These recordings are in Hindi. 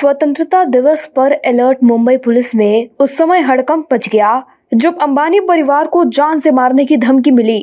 स्वतंत्रता दिवस पर अलर्ट मुंबई पुलिस में उस समय हड़कंप मच गया, जब अंबानी परिवार को जान से मारने की धमकी मिली।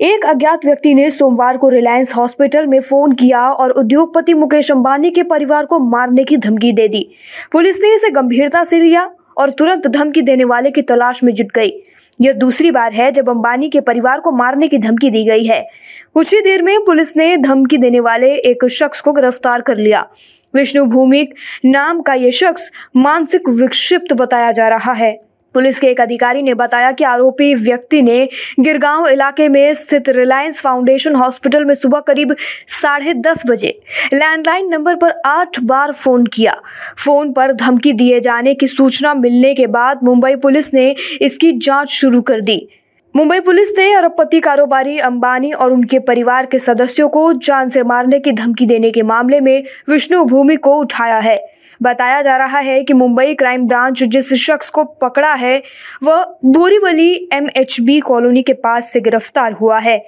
एक अज्ञात व्यक्ति ने सोमवार को रिलायंस हॉस्पिटल में फ़ोन किया और उद्योगपति मुकेश अंबानी के परिवार को मारने की धमकी दे दी। पुलिस ने इसे गंभीरता से लिया और तुरंत धमकी देने वाले की तलाश में जुट गई। यह दूसरी बार है जब अंबानी के परिवार को मारने की धमकी दी गई है। कुछ ही देर में पुलिस ने धमकी देने वाले एक शख्स को गिरफ़्तार कर लिया। विष्णु भूमिक नाम का यह शख्स मानसिक विक्षिप्त बताया जा रहा है। पुलिस के एक अधिकारी ने बताया कि आरोपी व्यक्ति ने गिरगांव इलाके में स्थित रिलायंस फाउंडेशन हॉस्पिटल में सुबह करीब साढ़े दस बजे लैंडलाइन नंबर पर आठ बार फ़ोन किया। फ़ोन पर धमकी दिए जाने की सूचना मिलने के बाद मुंबई पुलिस ने इसकी जाँच शुरू कर दी। मुंबई पुलिस ने अरबपति कारोबारी अंबानी और उनके परिवार के सदस्यों को जान से मारने की धमकी देने के मामले में विष्णु भूमि को उठाया है। बताया जा रहा है कि मुंबई क्राइम ब्रांच जिस शख्स को पकड़ा है, वह बोरीवली एमएचबी कॉलोनी के पास से गिरफ़्तार हुआ है।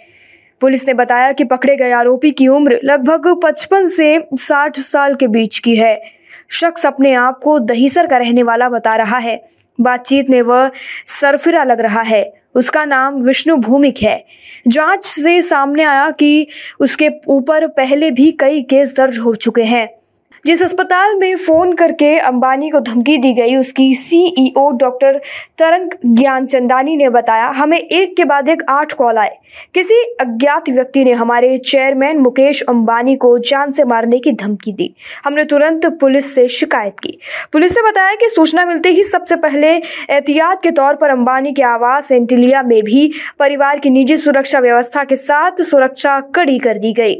पुलिस ने बताया कि पकड़े गए आरोपी की उम्र लगभग 55 से 60 साल के बीच की है। शख्स अपने आप को दहीसर का रहने वाला बता रहा है। बातचीत में वह सरफिरा लग रहा है। उसका नाम विष्णु भूमिक है। जाँच से सामने आया कि उसके ऊपर पहले भी कई केस दर्ज हो चुके हैं। जिस अस्पताल में फ़ोन करके अंबानी को धमकी दी गई, उसकी सीईओ डॉक्टर तरंग ज्ञानचंदानी ने बताया, हमें एक के बाद एक आठ कॉल आए। किसी अज्ञात व्यक्ति ने हमारे चेयरमैन मुकेश अंबानी को जान से मारने की धमकी दी। हमने तुरंत पुलिस से शिकायत की। पुलिस ने बताया कि सूचना मिलते ही सबसे पहले एहतियात के तौर पर अंबानी के आवास एंटिलिया में भी परिवार की निजी सुरक्षा व्यवस्था के साथ सुरक्षा कड़ी कर दी गई।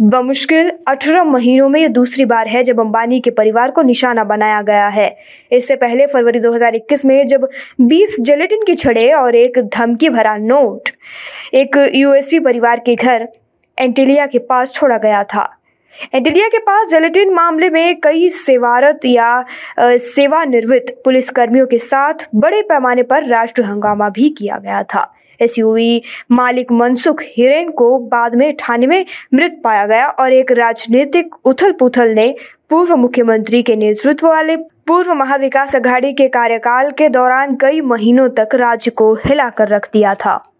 बमुश्किल अठारह महीनों में यह दूसरी बार है जब अंबानी के परिवार को निशाना बनाया गया है। इससे पहले फरवरी 2021 में जब 20 जेलेटिन की छड़े और एक धमकी भरा नोट, एक यूएसवी परिवार के घर एंटिलिया के पास छोड़ा गया था। एंटिलिया के पास जेलेटिन मामले में कई सेवारत या सेवानिवृत्त पुलिसकर्मियों के साथ बड़े पैमाने पर राष्ट्र हंगामा भी किया गया था। एसयूवी मालिक मनसुख हिरेन को बाद में थाने में मृत पाया गया और एक राजनीतिक उथल पुथल ने पूर्व मुख्यमंत्री के नेतृत्व वाले पूर्व महाविकास अघाड़ी के कार्यकाल के दौरान कई महीनों तक राज्य को हिलाकर रख दिया था।